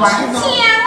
跟父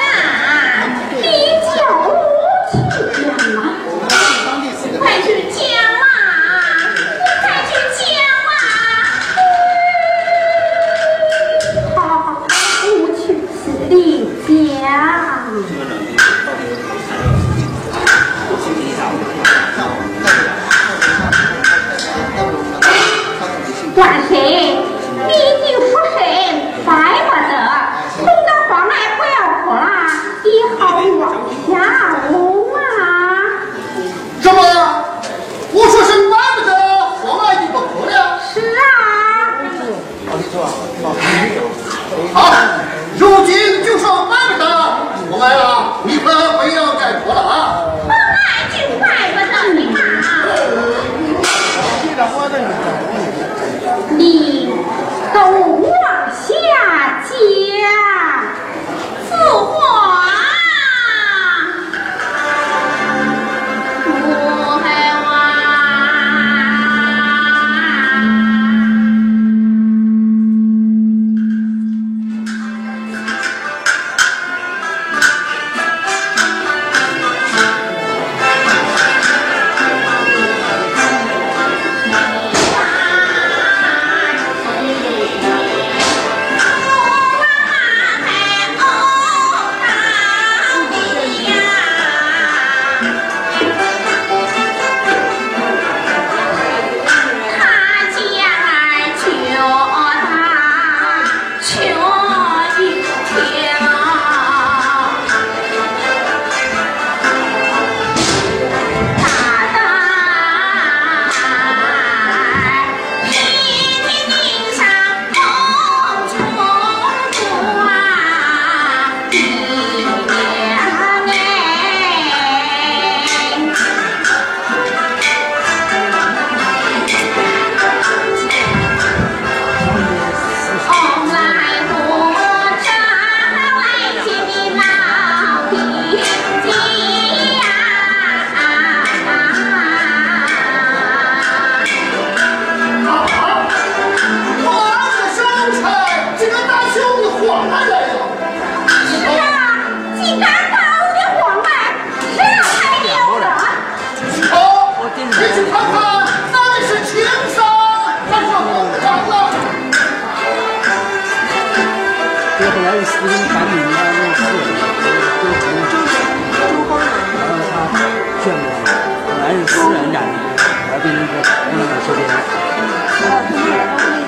收听来。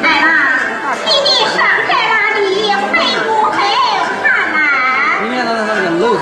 来啦，弟弟上这拉的黑不黑？看。你看他他他露，露。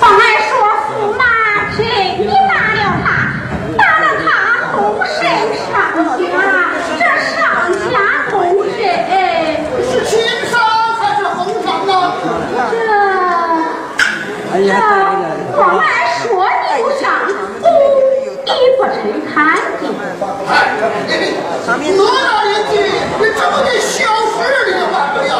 方儿说驸马是你打了他，打了他终身上下，这上下终身。是轻伤还是横伤呢？这这方儿说扭伤，你不曾看见。哎，哪大年纪，你这么点小事你都办不了？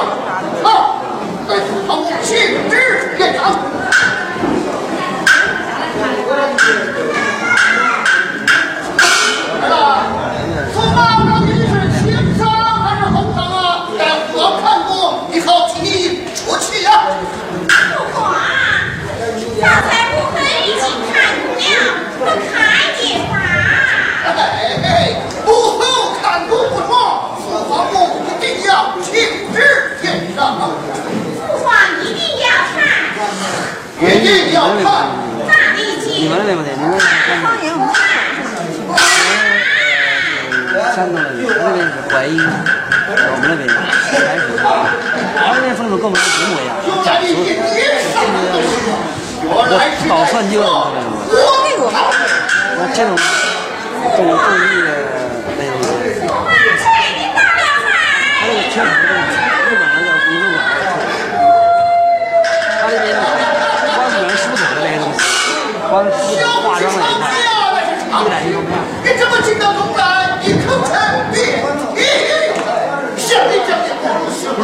大。你们那边没得，你们那边。方言无法。山东那边，那边是淮阴，我们那边白水。他风俗跟我们一模一样，假。我搞饭就那，我这种种种地那。我菜，你大。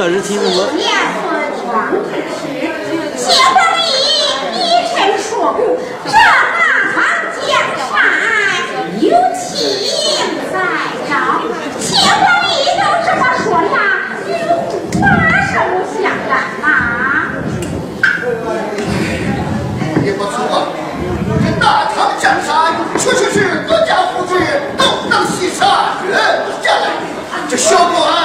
一年春光之时谢光义你曾说过这大唐江山有情在谢光义都这么说了有们护相干嘛也不错这大唐江山处处是国家富贵东张西山小狗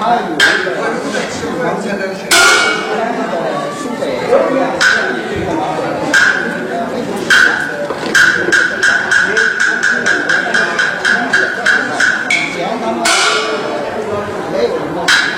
他有一个，他是个吃饭，他在学校，他看到，他看到，他看见，他看见，他看见，他看见，他看见，他看见，他看见，他看见。